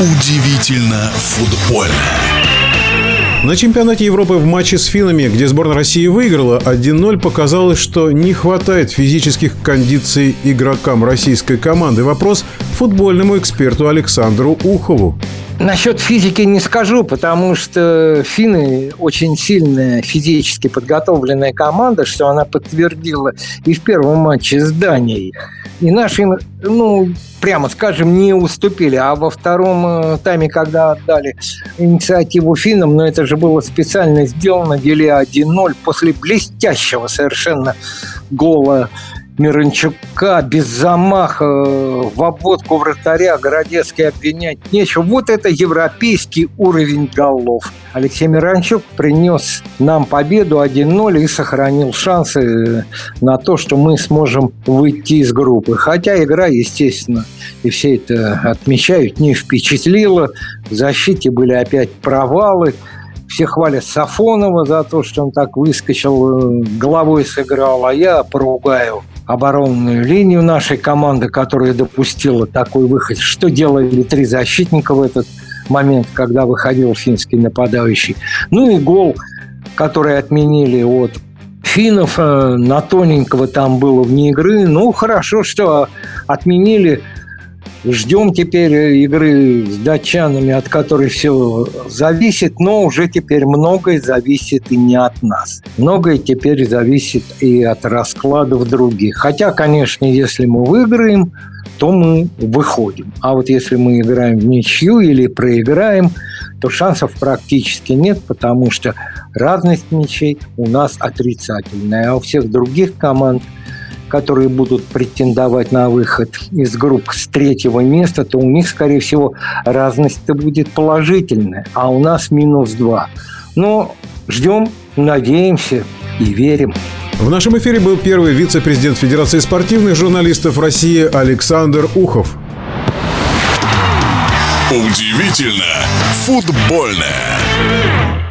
Удивительно футбольно. На чемпионате Европы в матче с финами, где сборная России выиграла 1-0, показалось, что не хватает физических кондиций игрокам российской команды. Вопрос футбольному эксперту Александру Ухову. Насчет физики не скажу, потому что финны очень сильная физически подготовленная команда, что она подтвердила и в первом матче с Данией. И наши, ну, прямо скажем, не уступили. А во втором э, тайме, когда отдали инициативу финнам, но это же было специально сделано, вели 1-0 после блестящего совершенно гола Мирончука без замаха в обводку вратаря Городецкий обвинять нечего. Вот это европейский уровень голов. Алексей Мирончук принес нам победу 1-0 и сохранил шансы на то, что мы сможем выйти из группы. Хотя игра, естественно, и все это отмечают, не впечатлила. В защите были опять провалы. Все хвалят Сафонова за то, что он так выскочил, головой сыграл, а я поругаю оборонную линию нашей команды, которая допустила такой выход. Что делали три защитника в этот момент, когда выходил финский нападающий. Ну и гол, который отменили от финнов. Э, на тоненького там было вне игры. Ну, хорошо, что отменили Ждем теперь игры с датчанами, от которой все зависит, но уже теперь многое зависит и не от нас. Многое теперь зависит и от раскладов других. Хотя, конечно, если мы выиграем, то мы выходим. А вот если мы играем в ничью или проиграем, то шансов практически нет, потому что разность мячей у нас отрицательная, а у всех других команд – которые будут претендовать на выход из групп с третьего места, то у них, скорее всего, разность-то будет положительная, а у нас минус два. Но ждем, надеемся и верим. В нашем эфире был первый вице-президент Федерации спортивных журналистов России Александр Ухов. Удивительно футбольное.